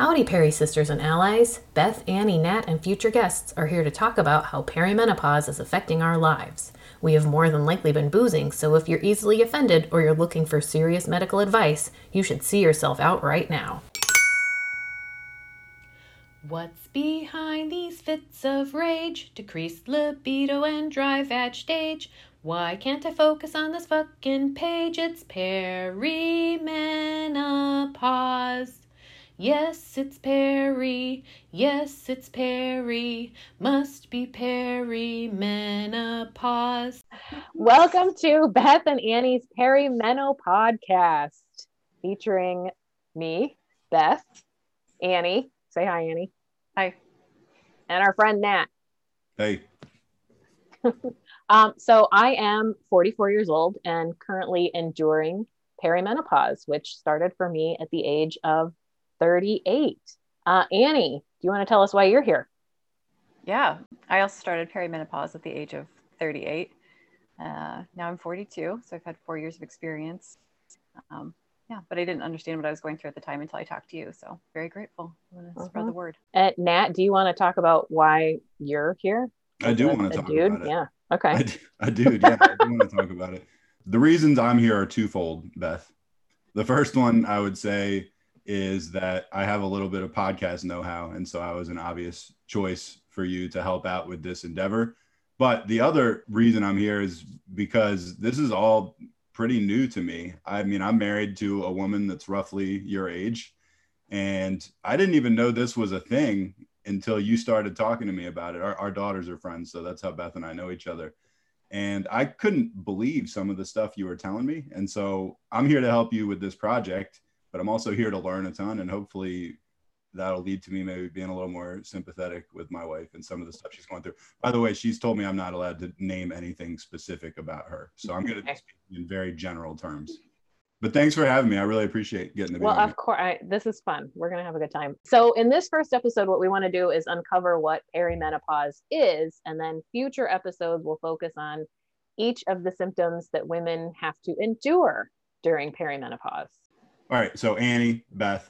Howdy, Perry sisters and allies. Beth, Annie, Nat, and future guests are here to talk about how perimenopause is affecting our lives. We have more than likely been boozing, so if you're easily offended or you're looking for serious medical advice, you should see yourself out right now. What's behind these fits of rage? Decreased libido and dry vag stage. Why can't I focus on this fucking page? It's perimenopause. Yes, it's Perry. Yes, it's Perry. Must be Perry menopause. Welcome to Beth and Annie's Perimeno podcast, featuring me, Beth, Annie. Say hi, Annie. Hi. And our friend Nat. Hey. Um, so I am 44 years old and currently enduring perimenopause, which started for me at the age of 38. Uh, Annie, do you want to tell us why you're here? Yeah, I also started perimenopause at the age of 38. Uh, now I'm 42, so I've had four years of experience. Um, yeah, but I didn't understand what I was going through at the time until I talked to you. So very grateful. I'm going to spread the word. Uh, Nat, do you want to talk about why you're here? I do A- want to talk dude? about it. Yeah. Okay. I do, I do. Yeah, I do want to talk about it. The reasons I'm here are twofold, Beth. The first one I would say is that I have a little bit of podcast know-how, and so I was an obvious choice for you to help out with this endeavor. But the other reason I'm here is because this is all pretty new to me. I mean, I'm married to a woman that's roughly your age, and I didn't even know this was a thing until you started talking to me about it. Our, our daughters are friends, so that's how Beth and I know each other. And I couldn't believe some of the stuff you were telling me. And so I'm here to help you with this project, but I'm also here to learn a ton. And hopefully that'll lead to me maybe being a little more sympathetic with my wife and some of the stuff she's going through. By the way, she's told me I'm not allowed to name anything specific about her. So I'm going to speak in very general terms. But thanks for having me. I really appreciate getting to be Well, of course, I, this is fun. We're going to have a good time. So, in this first episode, what we want to do is uncover what perimenopause is, and then future episodes will focus on each of the symptoms that women have to endure during perimenopause. All right. So Annie, Beth,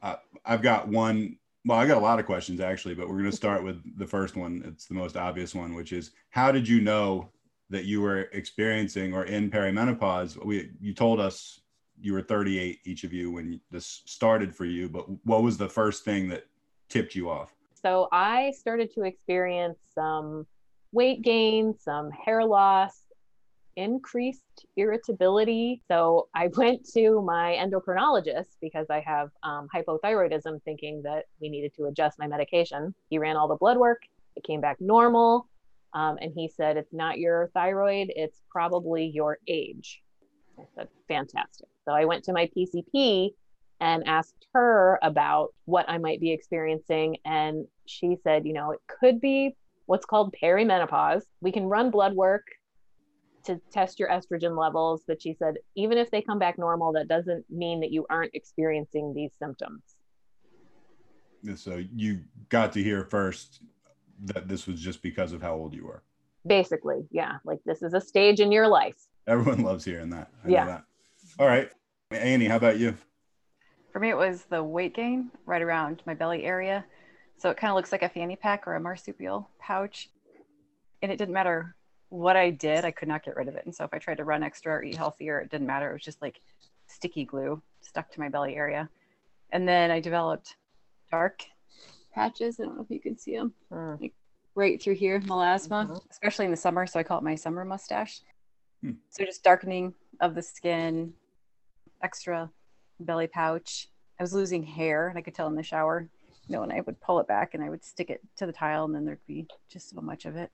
uh, I've got one. Well, I got a lot of questions actually, but we're going to start with the first one. It's the most obvious one, which is how did you know that you were experiencing or in perimenopause? We you told us you were 38 each of you when this started for you, but what was the first thing that tipped you off? So, I started to experience some weight gain, some hair loss, increased irritability. So, I went to my endocrinologist because I have um, hypothyroidism, thinking that we needed to adjust my medication. He ran all the blood work, it came back normal. Um, and he said, It's not your thyroid, it's probably your age. I said, Fantastic. So, I went to my PCP and asked her about what I might be experiencing. And she said, you know, it could be what's called perimenopause. We can run blood work to test your estrogen levels, but she said, even if they come back normal, that doesn't mean that you aren't experiencing these symptoms. So you got to hear first that this was just because of how old you were. Basically, yeah, like this is a stage in your life. Everyone loves hearing that. I know Yeah. that. All right. Annie, how about you? For me, it was the weight gain right around my belly area. So it kind of looks like a fanny pack or a marsupial pouch. And it didn't matter what I did, I could not get rid of it. And so if I tried to run extra or eat healthier, it didn't matter. It was just like sticky glue stuck to my belly area. And then I developed dark patches. I don't know if you can see them Mm. right through here, melasma, Mhm. especially in the summer. So I call it my summer mustache. Hmm. So just darkening of the skin, extra belly pouch. I was losing hair, and I could tell in the shower. You know, and I would pull it back and I would stick it to the tile, and then there'd be just so much of it.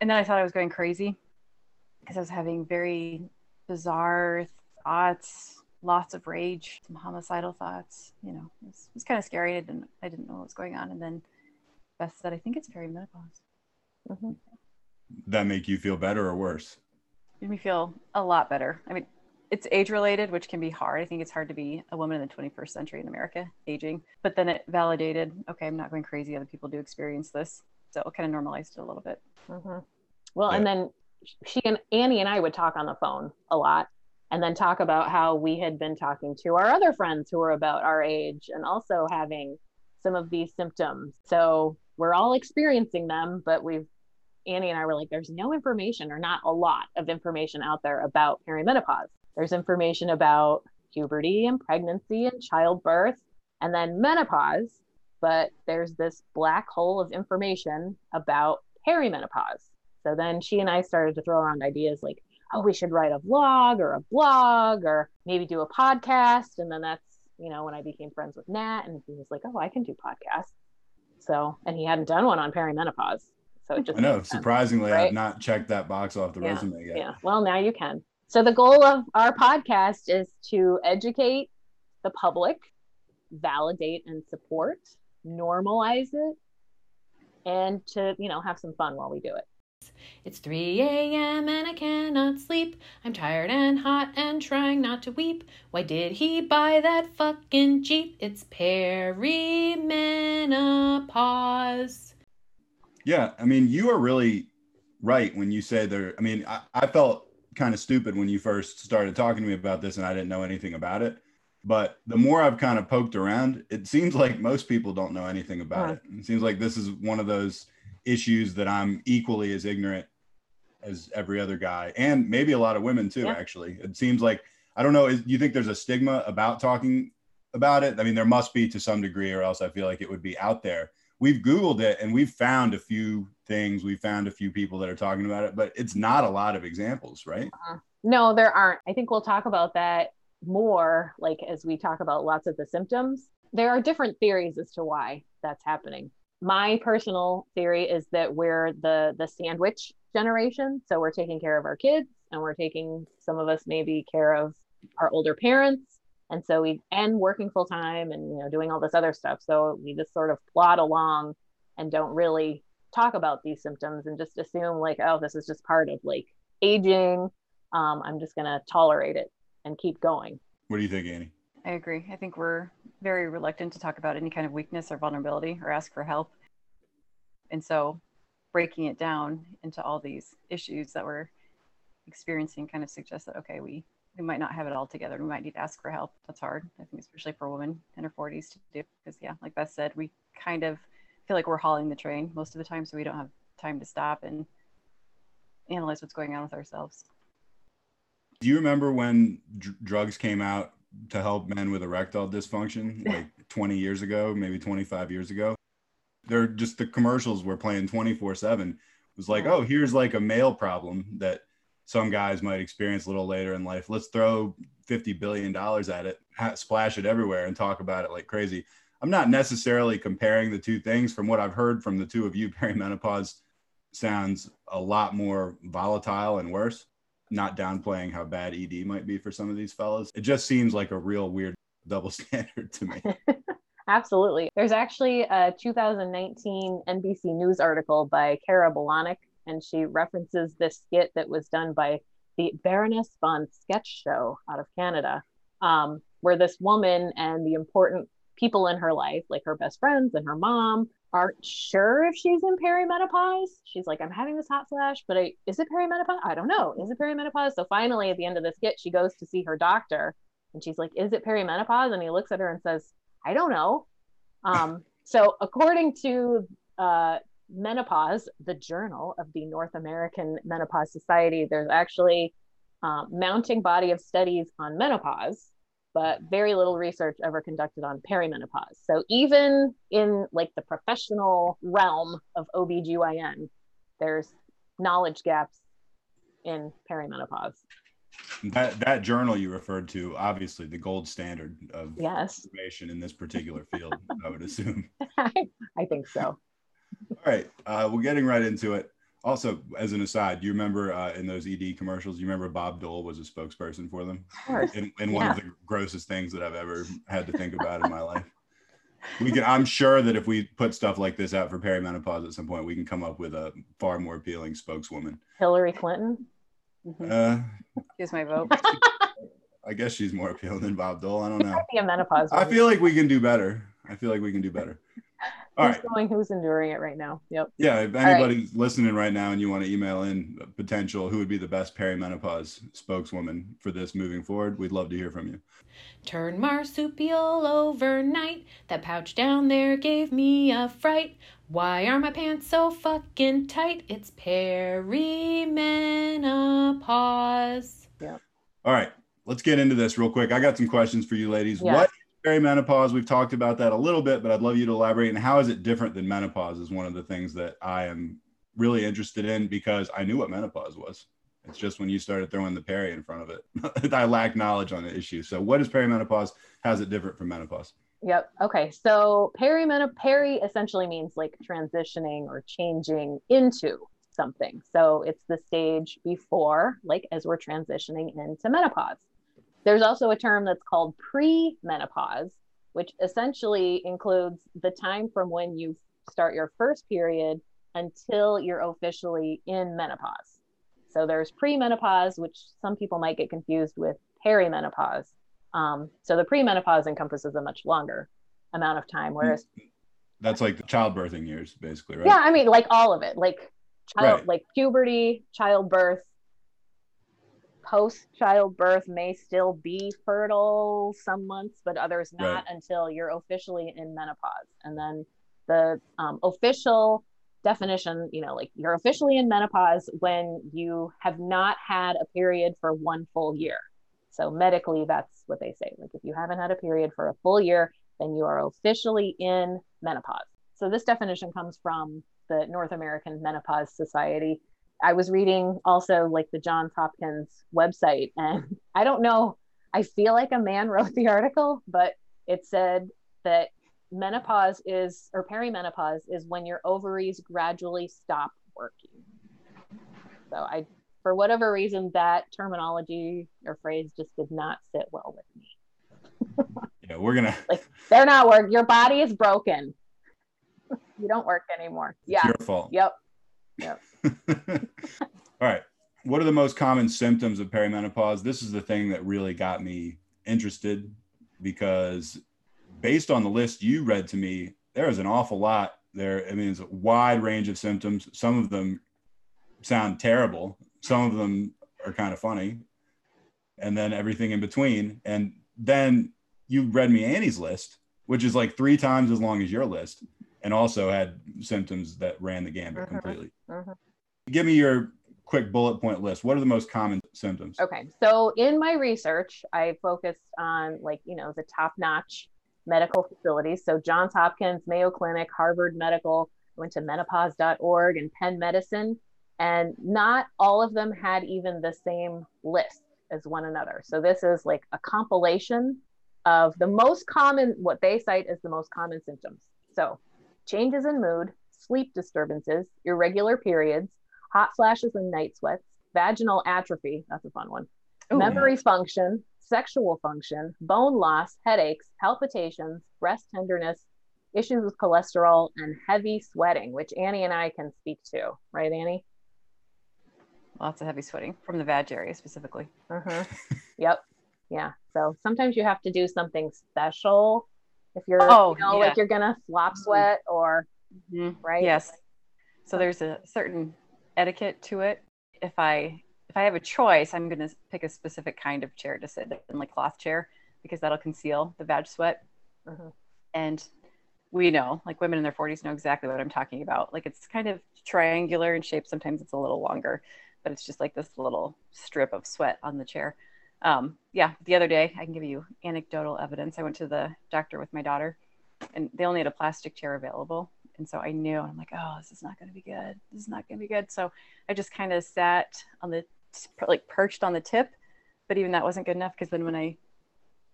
And then I thought I was going crazy because I was having very bizarre thoughts, lots of rage, some homicidal thoughts. You know, it was, it was kind of scary. I didn't, I didn't know what was going on. And then Beth said, "I think it's perimenopause." Mhm. That make you feel better or worse? made me feel a lot better. I mean, it's age related, which can be hard. I think it's hard to be a woman in the 21st century in America, aging. But then it validated, okay, I'm not going crazy. Other people do experience this. So it kind of normalized it a little bit. Mhm. Well, and then she and Annie and I would talk on the phone a lot. and then talk about how we had been talking to our other friends who were about our age and also having some of these symptoms. So we're all experiencing them, but we've Annie and I were like, there's no information or not a lot of information out there about perimenopause. There's information about puberty and pregnancy and childbirth and then menopause, but there's this black hole of information about perimenopause. So then she and I started to throw around ideas like, oh, we should write a vlog or a blog or maybe do a podcast. And then that's, you know, when I became friends with Nat and he was like, oh, I can do podcasts. So, and he hadn't done one on perimenopause. So it just, I know, sense, surprisingly, right? I've not checked that box off the Yeah, resume yet. Yeah. Well, now you can. So the goal of our podcast is to educate the public, validate and support, normalize it, and to, you know, have some fun while we do it. It's 3 a.m. and I cannot sleep. I'm tired and hot and trying not to weep. Why did he buy that fucking Jeep? It's perimenopause. Yeah, I mean, you are really right when you say there. I mean, I, I felt kind of stupid when you first started talking to me about this, and I didn't know anything about it. But the more I've kind of poked around, it seems like most people don't know anything about it. It seems like this is one of those issues that I'm equally as ignorant as every other guy, and maybe a lot of women too. Yeah. Actually, it seems like I don't know. Is, do you think there's a stigma about talking about it? I mean, there must be to some degree, or else I feel like it would be out there. We've Googled it and we've found a few things. We found a few people that are talking about it, but it's not a lot of examples, right? Uh-huh. No, there aren't. I think we'll talk about that more like as we talk about lots of the symptoms. There are different theories as to why that's happening. My personal theory is that we're the the sandwich generation, so we're taking care of our kids and we're taking some of us maybe care of our older parents and so we end working full time and you know doing all this other stuff so we just sort of plod along and don't really talk about these symptoms and just assume like oh this is just part of like aging um, i'm just going to tolerate it and keep going What do you think, Annie? I agree. I think we're very reluctant to talk about any kind of weakness or vulnerability or ask for help. And so breaking it down into all these issues that we're experiencing kind of suggests that, okay, we, we might not have it all together. We might need to ask for help. That's hard. I think especially for a woman in her 40s to do. Because, yeah, like Beth said, we kind of feel like we're hauling the train most of the time. So we don't have time to stop and analyze what's going on with ourselves. Do you remember when dr- drugs came out to help men with erectile dysfunction like 20 years ago, maybe 25 years ago? They're just the commercials were playing 24 7. It was like, oh, here's like a male problem that some guys might experience a little later in life. Let's throw $50 billion at it, ha- splash it everywhere, and talk about it like crazy. I'm not necessarily comparing the two things. From what I've heard from the two of you, perimenopause sounds a lot more volatile and worse not downplaying how bad ED might be for some of these fellas. It just seems like a real weird double standard to me. Absolutely. There's actually a 2019 NBC News article by Kara Bolonik, and she references this skit that was done by the Baroness von Sketch Show out of Canada, um, where this woman and the important people in her life, like her best friends and her mom, aren't sure if she's in perimenopause. She's like, I'm having this hot flash, but I, is it perimenopause? I don't know. Is it perimenopause? So finally, at the end of the skit, she goes to see her doctor and she's like, Is it perimenopause? And he looks at her and says, I don't know. Um, so, according to uh, Menopause, the journal of the North American Menopause Society, there's actually um, mounting body of studies on menopause, but very little research ever conducted on perimenopause. So, even in like the professional realm of OBGYN, there's knowledge gaps in perimenopause. that that journal you referred to, obviously the gold standard of Yes, information in this particular field, I would assume. I think so. All right, uh, we're getting right into it. Also, as an aside, do you remember uh, in those ED commercials? You remember Bob Dole was a spokesperson for them, Of course. and, and one of the grossest things that I've ever had to think about in my life. We can. I'm sure that if we put stuff like this out for perimenopause at some point, we can come up with a far more appealing spokeswoman. Hillary Clinton. Mhm. Uh, Here's my vote. I guess she's more appealing than Bob Dole. I don't know. Might a menopause. I feel like we can do better. I feel like we can do better. All who's right. going, who's enduring it right now. Yep. Yeah, if right. anybody's listening right now and you want to email in potential who would be the best perimenopause spokeswoman for this moving forward, we'd love to hear from you. Turn marsupial overnight. That pouch down there gave me a fright. Why are my pants so fucking tight? It's perimenopause. Yep. All right, let's get into this real quick. I got some questions for you ladies. Yeah. What is perimenopause? We've talked about that a little bit, but I'd love you to elaborate. And how is it different than menopause? Is one of the things that I am really interested in because I knew what menopause was. It's just when you started throwing the peri in front of it, I lack knowledge on the issue. So, what is perimenopause? How's it different from menopause? Yep. Okay. So perimenop peri essentially means like transitioning or changing into something. So it's the stage before, like as we're transitioning into menopause. There's also a term that's called pre-menopause, which essentially includes the time from when you start your first period until you're officially in menopause. So there's pre-menopause, which some people might get confused with perimenopause. Um, so the premenopause encompasses a much longer amount of time, whereas That's like the childbirthing years, basically, right? yeah, I mean like all of it, like child, Right. like puberty, childbirth, post childbirth may still be fertile some months, but others not until you're officially in menopause. And then the um, official definition, you know, like you're officially in menopause when you have not had a period for one full year. So medically, that's what they say. Like if you haven't had a period for a full year, then you are officially in menopause. So this definition comes from the North American Menopause Society. I was reading also like the Johns Hopkins website, and I don't know, I feel like a man wrote the article, but it said that menopause is, or perimenopause is when your ovaries gradually stop working. So I, for whatever reason, that terminology or phrase just did not sit well with me. Yeah, we're gonna. Like they're not work. Your body is broken. you don't work anymore. It's Yeah. your fault. Yep. All right. What are the most common symptoms of perimenopause? This is the thing that really got me interested because based on the list you read to me, there is an awful lot there. I mean, it's a wide range of symptoms. Some of them sound terrible. Some of them are kind of funny. And then everything in between. And then you read me Annie's list, which is like three times as long as your list, and also had symptoms that ran the gambit Mhm. completely. Mhm. Give me your quick bullet point list. What are the most common symptoms? Okay. So in my research, I focused on like, you know, the top notch medical facilities. So Johns Hopkins, Mayo Clinic, Harvard Medical, I went to menopause.org and Penn Medicine. And not all of them had even the same list as one another. So this is like a compilation of the most common, what they cite as the most common symptoms. So changes in mood, sleep disturbances, irregular periods, hot flashes and night sweats, vaginal atrophy, that's a fun one, Ooh. memory function, sexual function, bone loss, headaches, palpitations, breast tenderness, issues with cholesterol, and heavy sweating, which Annie and I can speak to, right, Annie? Lots of heavy sweating from the vag area specifically. Uh-huh. yep. Yeah. So sometimes you have to do something special if you're, Oh, you know, yeah. like you're gonna flop sweat or Mhm. right. Yes. So there's a certain etiquette to it. If I if I have a choice, I'm going to pick a specific kind of chair to sit in, like cloth chair, because that'll conceal the badge sweat. Mhm. And we know, like women in their 40s know exactly what I'm talking about. Like it's kind of triangular in shape. Sometimes it's a little longer, but it's just like this little strip of sweat on the chair. Um, yeah, the other day, I can give you anecdotal evidence. I went to the doctor with my daughter, and they only had a plastic chair available. And so I knew, I'm like, oh, this is not going to be good. This is not going to be good. So I just kind of sat on the, like perched on the tip, but even that wasn't good enough because then when I,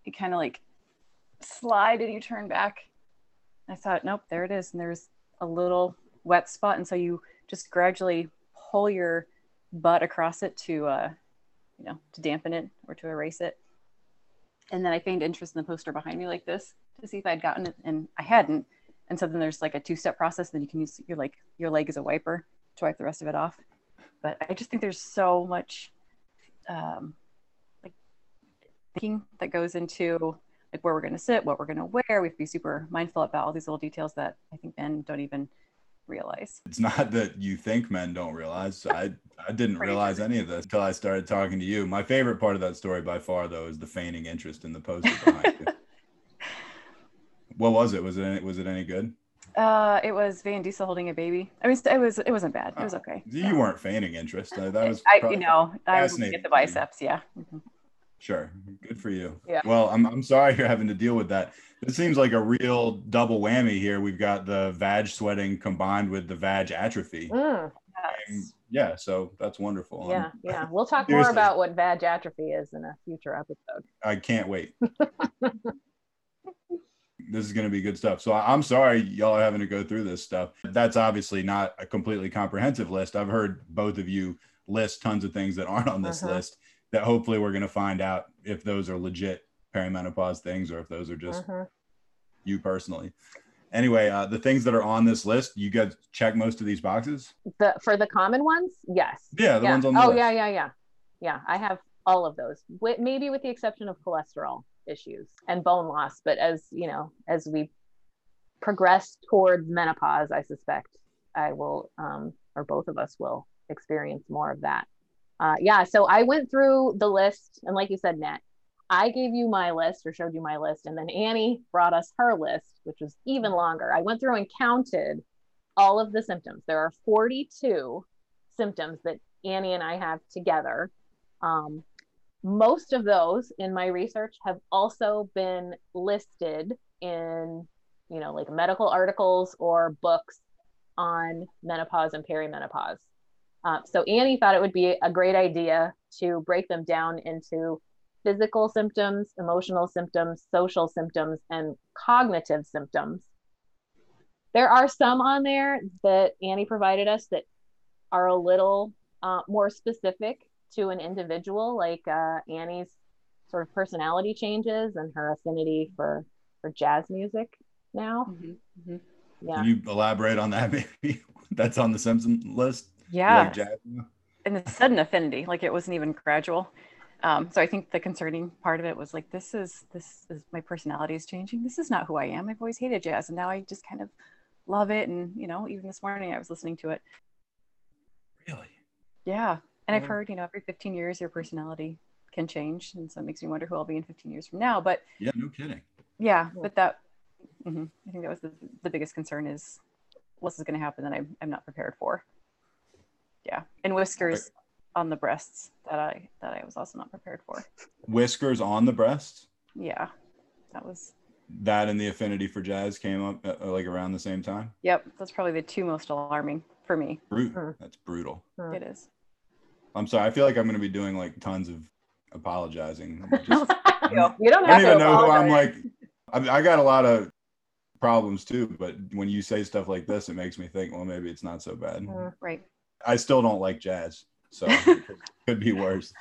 you kind of like slide and you turn back, I thought, nope, there it is. And there's a little wet spot. And so you just gradually pull your butt across it to, uh, you know, to dampen it or to erase it. And then I feigned interest in the poster behind me like this to see if I'd gotten it, and I hadn't. And so then there's like a two-step process. Then you can use your like your leg as a wiper to wipe the rest of it off. But I just think there's so much um, like thinking that goes into like where we're going to sit, what we're going to wear. We have to be super mindful about all these little details that I think men don't even realize. It's not that you think men don't realize. I I didn't realize any of this until I started talking to you. My favorite part of that story by far, though, is the feigning interest in the poster behind you. What was it? Was it any, was it any good? Uh, it was Vin Diesel holding a baby. I mean, it was it wasn't bad. It was okay. You weren't feigning interest. Uh, That was I, you know, I was looking fascinating the biceps. Yeah. Mhm. Sure. Good for you. Yeah. Well, I'm, I'm sorry you're having to deal with that. It seems like a real double whammy here. We've got the vag sweating combined with the vag atrophy. Mm, Yes. Yeah. So that's wonderful. yeah, I'm- yeah. We'll talk more about what vag atrophy is in a future episode. I can't wait. this is going to be good stuff. So I'm sorry y'all are having to go through this stuff. That's obviously not a completely comprehensive list. I've heard both of you list tons of things that aren't on this Mhm. list that hopefully we're going to find out if those are legit perimenopause things or if those are just Mhm. you personally. Anyway, uh, the things that are on this list, you guys check most of these boxes. The for the common ones, yes. Yeah, the yeah. ones on the oh list. yeah, yeah, yeah, yeah. I have all of those, with, maybe with the exception of cholesterol issues and bone loss. But as you know, as we progress towards menopause, I suspect I will, um, or both of us will experience more of that. Uh, yeah. So I went through the list, and like you said, Nat, I gave you my list or showed you my list, and then Annie brought us her list, which was even longer. I went through and counted all of the symptoms. There are 42 symptoms that Annie and I have together. Um, most of those in my research have also been listed in, you know, like medical articles or books on menopause and perimenopause. Uh, so Annie thought it would be a great idea to break them down into physical symptoms, emotional symptoms, social symptoms, and cognitive symptoms. There are some on there that Annie provided us that are a little uh, more specific to an individual, like uh, Annie's sort of personality changes and her affinity for for jazz music now. Mhm. Mhm. Yeah. Can you elaborate on that maybe? That's on the Simpson list. Yeah. like jazz? and the sudden affinity like it wasn't even gradual um, so i think the concerning part of it was like this is this is my personality is changing this is not who i am i've always hated jazz and now i just kind of love it and you know even this morning i was listening to it Really? yeah and i've heard you know every 15 years your personality can change and so it makes me wonder who i'll be in 15 years from now but Yeah, no kidding. yeah Cool. but that mhm, i think that was the, the biggest concern is what's going to happen that I'm, I'm not prepared for yeah and whiskers on the breasts that i that i was also not prepared for Whiskers on the breast. yeah that was That and the affinity for jazz came up uh, like around the same time. yep that's probably the two most alarming for me Brut- Hmm. That's brutal. It is I'm sorry. I feel like I'm going to be doing like tons of apologizing. Just- You don't I don't to even know who I'm like. I, I got a lot of problems too, but when you say stuff like this, it makes me think, well, maybe it's not so bad. Mm. right I still don't like jazz, so it could, could be worse.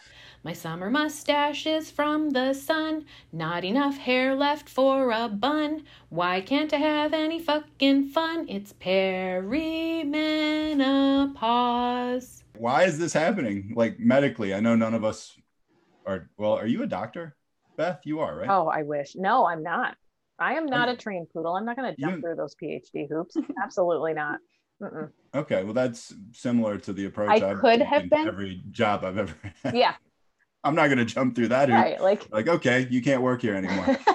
My summer mustache is from the sun. Not enough hair left for a bun. Why can't I have any fucking fun? It's perimenopause. Why is this happening? Like medically, I know none of us are. Well, are you a doctor, Beth? You are, right? Oh, I wish. No, I'm not. I am not Um, a trained poodle. I'm not going to jump you- through those PhD hoops. Absolutely not. Mm-mm. Okay, well, that's similar to the approach I I've could have been. every job I've ever. Had. Yeah, I'm not going to jump through that. hoop. right. Like Like, okay, you can't work here anymore.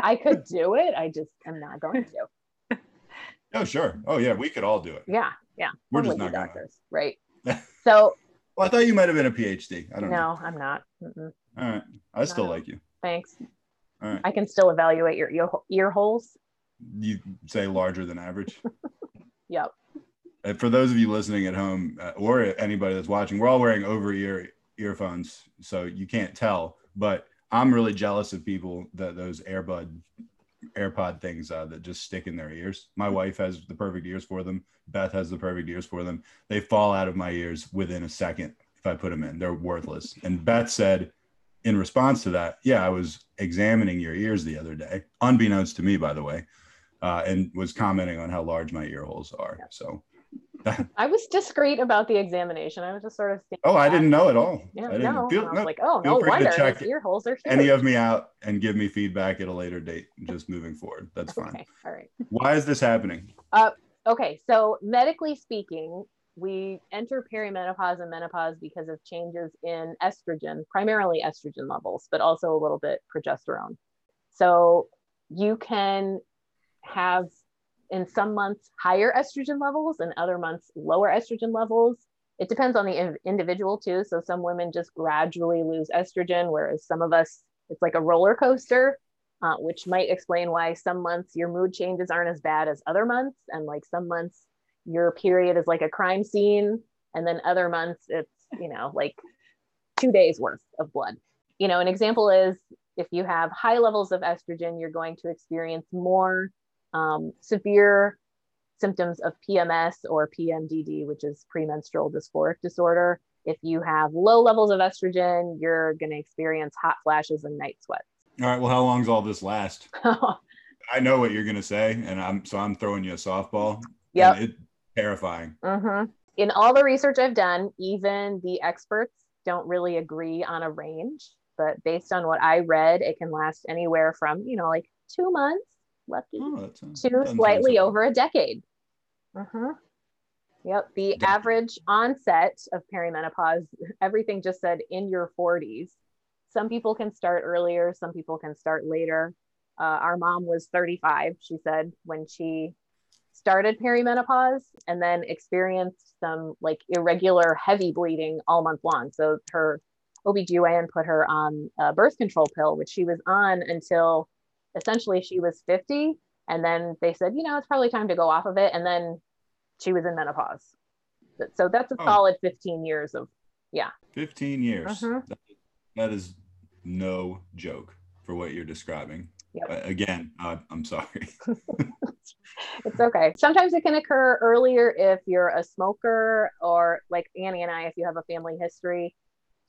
I could do it. I just am not going to. oh, sure. Oh, yeah, we could all do it. Yeah, yeah. We're Only just be not gonna. doctors, right? So Well, I thought you might have been a PhD. I don't know. no, I'm not. Mm-mm. All right, I still No. like you. Thanks. All right, I can still evaluate your ear, ear holes. you say larger than average. Yep. Uh, For those of you listening at home uh, or anybody that's watching, we're all wearing over ear earphones, so you can't tell. But I'm really jealous of people that those AirBud AirPod things uh, that just stick in their ears. My wife has the perfect ears for them. Beth has the perfect ears for them. They fall out of my ears within a second if I put them in. They're worthless. And Beth said, in response to that, yeah, I was examining your ears the other day, unbeknownst to me, by the way, uh, and was commenting on how large my ear holes are. So I was discreet about the examination. I was just sort of. Oh, I didn't know at all. Yeah, I didn't no. feel, I was no, like, oh, no free to wonder check ear holes are huge. any of me out and give me feedback at a later date. Just moving forward. That's fine. Okay, all right. Why is this happening? Uh, Okay, so medically speaking, we enter perimenopause and menopause because of changes in estrogen, primarily estrogen levels, but also a little bit progesterone. So you can have in some months higher estrogen levels and other months lower estrogen levels. It depends on the individual too. So some women just gradually lose estrogen, whereas some of us, it's like a roller coaster uh, which might explain why some months your mood changes aren't as bad as other months. And like some months your period is like a crime scene. And then other months it's, you know, like two days worth of blood. You know, an example is if you have high levels of estrogen, you're going to experience more um, severe symptoms of PMS or PMDD, which is premenstrual dysphoric disorder. If you have low levels of estrogen, you're going to experience hot flashes and night sweats. All right. Well, how long does all this last? I know what you're gonna say, and I'm so I'm throwing you a softball. Yeah, It's terrifying. hmm In all the research I've done, even the experts don't really agree on a range. But based on what I read, it can last anywhere from, you know, like two months, lucky, Oh, that to slightly so- over a decade. hmm Yep. The That- average onset of perimenopause, everything just said in your 40s. Some people can start earlier, some people can start later. Uh, our mom was 35, she said, when she started perimenopause and then experienced some like irregular heavy bleeding all month long. So her OBGYN put her on a birth control pill, which she was on until essentially she was 50. And then they said, you know, it's probably time to go off of it. And then she was in menopause. So that's a Oh. solid 15 years of yeah 15 years. Mhm. That- that is no joke for what you're describing. Yep. Uh, again, uh, I'm sorry. it's okay. Sometimes it can occur earlier if you're a smoker or like Annie and I, if you have a family history,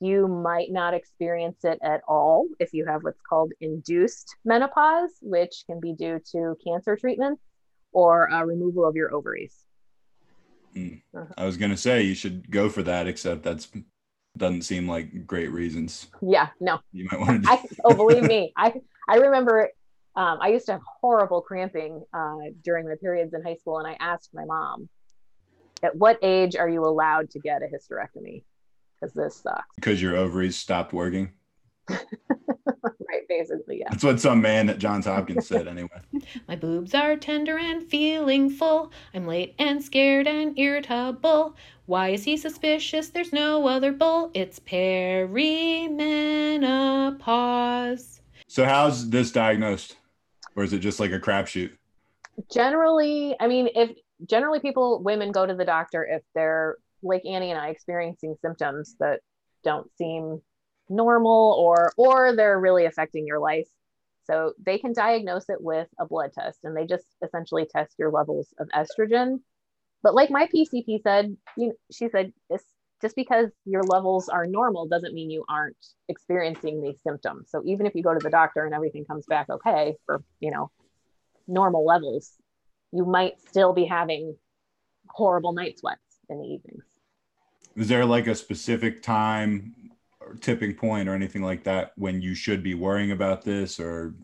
you might not experience it at all if you have what's called induced menopause, which can be due to cancer treatments or uh, removal of your ovaries. I was gonna say you should go for that, except that's doesn't seem like great reasons. Yeah, no, You might want to. I, oh, believe me, I I remember um, I used to have horrible cramping uh, during my periods in high school, and I asked my mom, "At what age are you allowed to get a hysterectomy?" Because this sucks, because your ovaries stopped working. right? Basically, yeah. That's what some man at Johns Hopkins said, anyway. My boobs are tender and feeling full. I'm late and scared and irritable. Why is he suspicious? There's no other bull. It's perimenopause. So, how's this diagnosed, or is it just like a crapshoot? Generally, I mean, if generally people, women go to the doctor if they're like Annie and I experiencing symptoms that don't seem normal or or they're really affecting your life. So they can diagnose it with a blood test and they just essentially test your levels of estrogen. But like my PCP said, you she said just because your levels are normal doesn't mean you aren't experiencing these symptoms. So even if you go to the doctor and everything comes back okay for, you know, normal levels, you might still be having horrible night sweats in the evenings. Is there like a specific time or tipping point or anything like that when you should be worrying about this or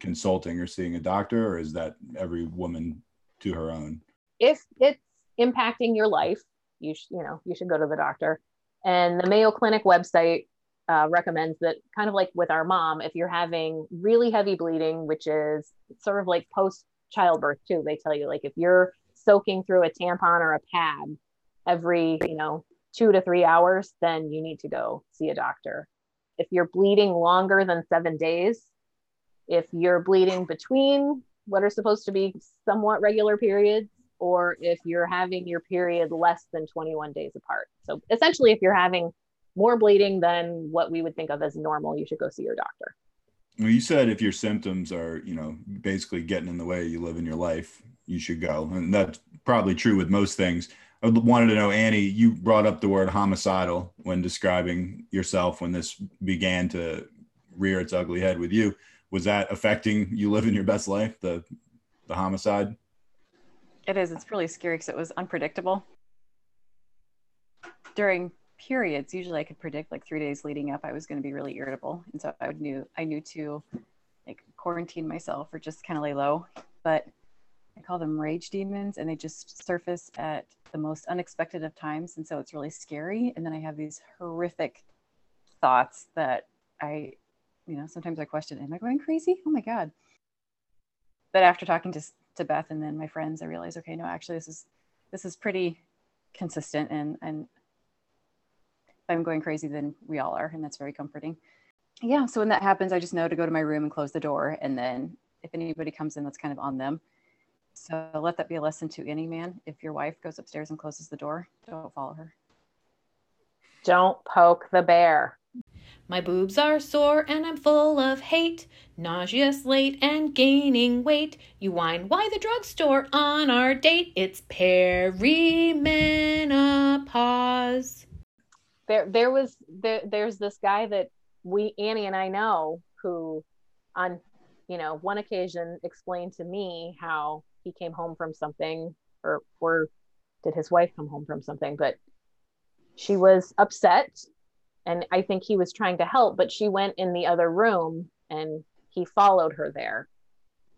consulting or seeing a doctor, or is that every woman to her own? if it's impacting your life, you sh- you know you should go to the doctor. And the Mayo Clinic website uh, recommends that kind of like with our mom, if you're having really heavy bleeding, which is sort of like post childbirth too, they tell you like if you're soaking through a tampon or a pad every you know two to three hours, then you need to go see a doctor. If you're bleeding longer than seven days, if you're bleeding between what are supposed to be somewhat regular periods, or if you're having your period less than 21 days apart. So essentially, if you're having more bleeding than what we would think of as normal, you should go see your doctor. Well, you said if your symptoms are, you know, basically getting in the way you live in your life, you should go. And that's probably true with most things. I wanted to know, Annie, you brought up the word homicidal when describing yourself when this began to rear its ugly head with you. Was that affecting you living your best life, the the homicide? It is. It's really scary because it was unpredictable. during periods, usually I could predict like three days leading up, I was going to be really irritable, and so I knew I knew to like quarantine myself or just kind of lay low. But I call them rage demons, and they just surface at the most unexpected of times, and so it's really scary. And then I have these horrific thoughts that I, you know, sometimes I question, am I going crazy? Oh my god! But after talking to to Beth and then my friends, I realized, okay, no, actually, this is this is pretty consistent, and and if I'm going crazy, then we all are, and that's very comforting. Yeah. So when that happens, I just know to go to my room and close the door, and then if anybody comes in, that's kind of on them. So let that be a lesson to any man. If your wife goes upstairs and closes the door, don't follow her. Don't poke the bear. My boobs are sore and I'm full of hate, nauseous, late, and gaining weight. You whine, why the drugstore on our date? It's perimenopause. There, there was there, there's this guy that we Annie and I know who, on you know one occasion explained to me how he came home from something, or or did his wife come home from something? But she was upset and I think he was trying to help, but she went in the other room and he followed her there.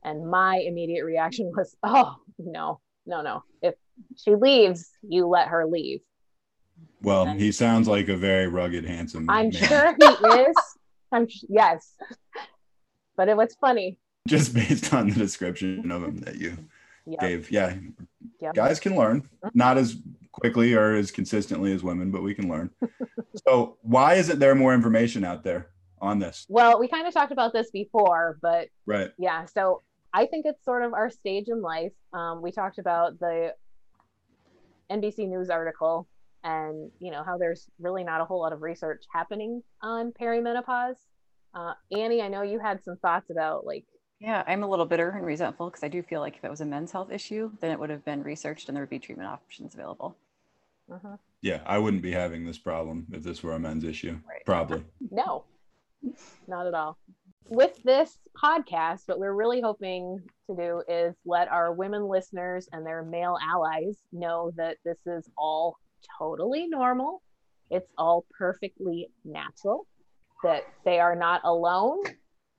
And my immediate reaction was, oh, no, no, no. If she leaves, you let her leave. Well, and he sounds like a very rugged, handsome. I'm man. sure he is. I'm yes. But it was funny. Just based on the description of him that you Yep. gave. Yeah. Yep. Guys can learn, not as quickly or as consistently as women, but we can learn. so, why isn't there more information out there on this? Well, we kind of talked about this before, but Right. yeah so i think it's sort of our stage in life um, we talked about the nbc news article and you know how there's really not a whole lot of research happening on perimenopause uh, annie i know you had some thoughts about like Yeah, I'm a little bitter and resentful because I do feel like if it was a men's health issue, then it would have been researched and there would be treatment options available. uh-huh. Yeah, I wouldn't be having this problem if this were a men's issue. Right. Probably. no not at all with this podcast what we're really hoping to do is let our women listeners and their male allies know that this is all totally normal it's all perfectly natural that they are not alone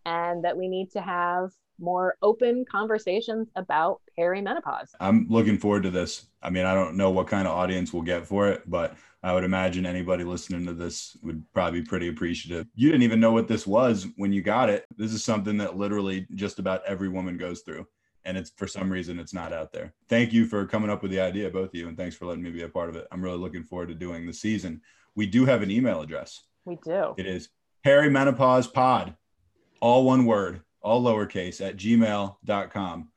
and that we need to have more open conversations about perimenopause I'm looking forward to this. I mean, I don't know what kind of audience we'll get for it, but I would imagine anybody listening to this would probably be pretty appreciative. You didn't even know what this was when you got it. This is something that literally just about every woman goes through. And it's for some reason it's not out there. Thank you for coming up with the idea, both of you, and thanks for letting me be a part of it. I'm really looking forward to doing the season. We do have an email address. we do It is perimenopausepod, all one word, all lowercase at gmail.com.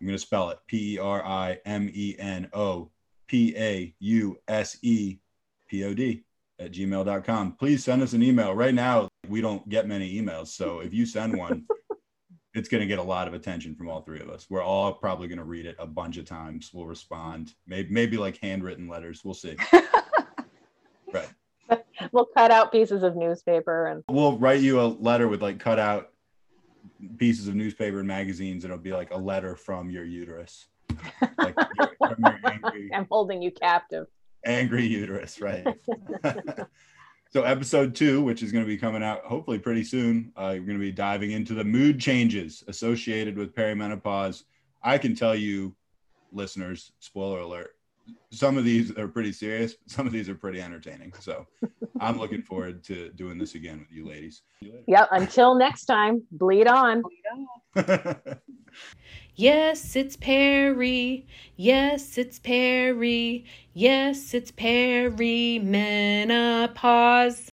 I'm going to spell it P E R I M E N O P A U S E P O D at gmail.com. Please send us an email. Right now, we don't get many emails. So if you send one, it's going to get a lot of attention from all three of us. We're all probably going to read it a bunch of times. We'll respond, maybe, maybe like handwritten letters. We'll see. we'll cut out pieces of newspaper and We'll write you a letter with like cut out pieces of newspaper and magazines. And it'll be like a letter from your uterus. Like your- from your angry, i'm holding you captive angry uterus, right? so, episode two, which is going to be coming out hopefully pretty soon, uh, you're going to be diving into the mood changes associated with perimenopause. I can tell you, listeners, spoiler alert, some of these are pretty serious, some of these are pretty entertaining. So, I'm looking forward to doing this again with you ladies. Yep. Until next time, bleed on. Yes, it's Perry. Yes, it's Perry. Yes, it's perimenopause.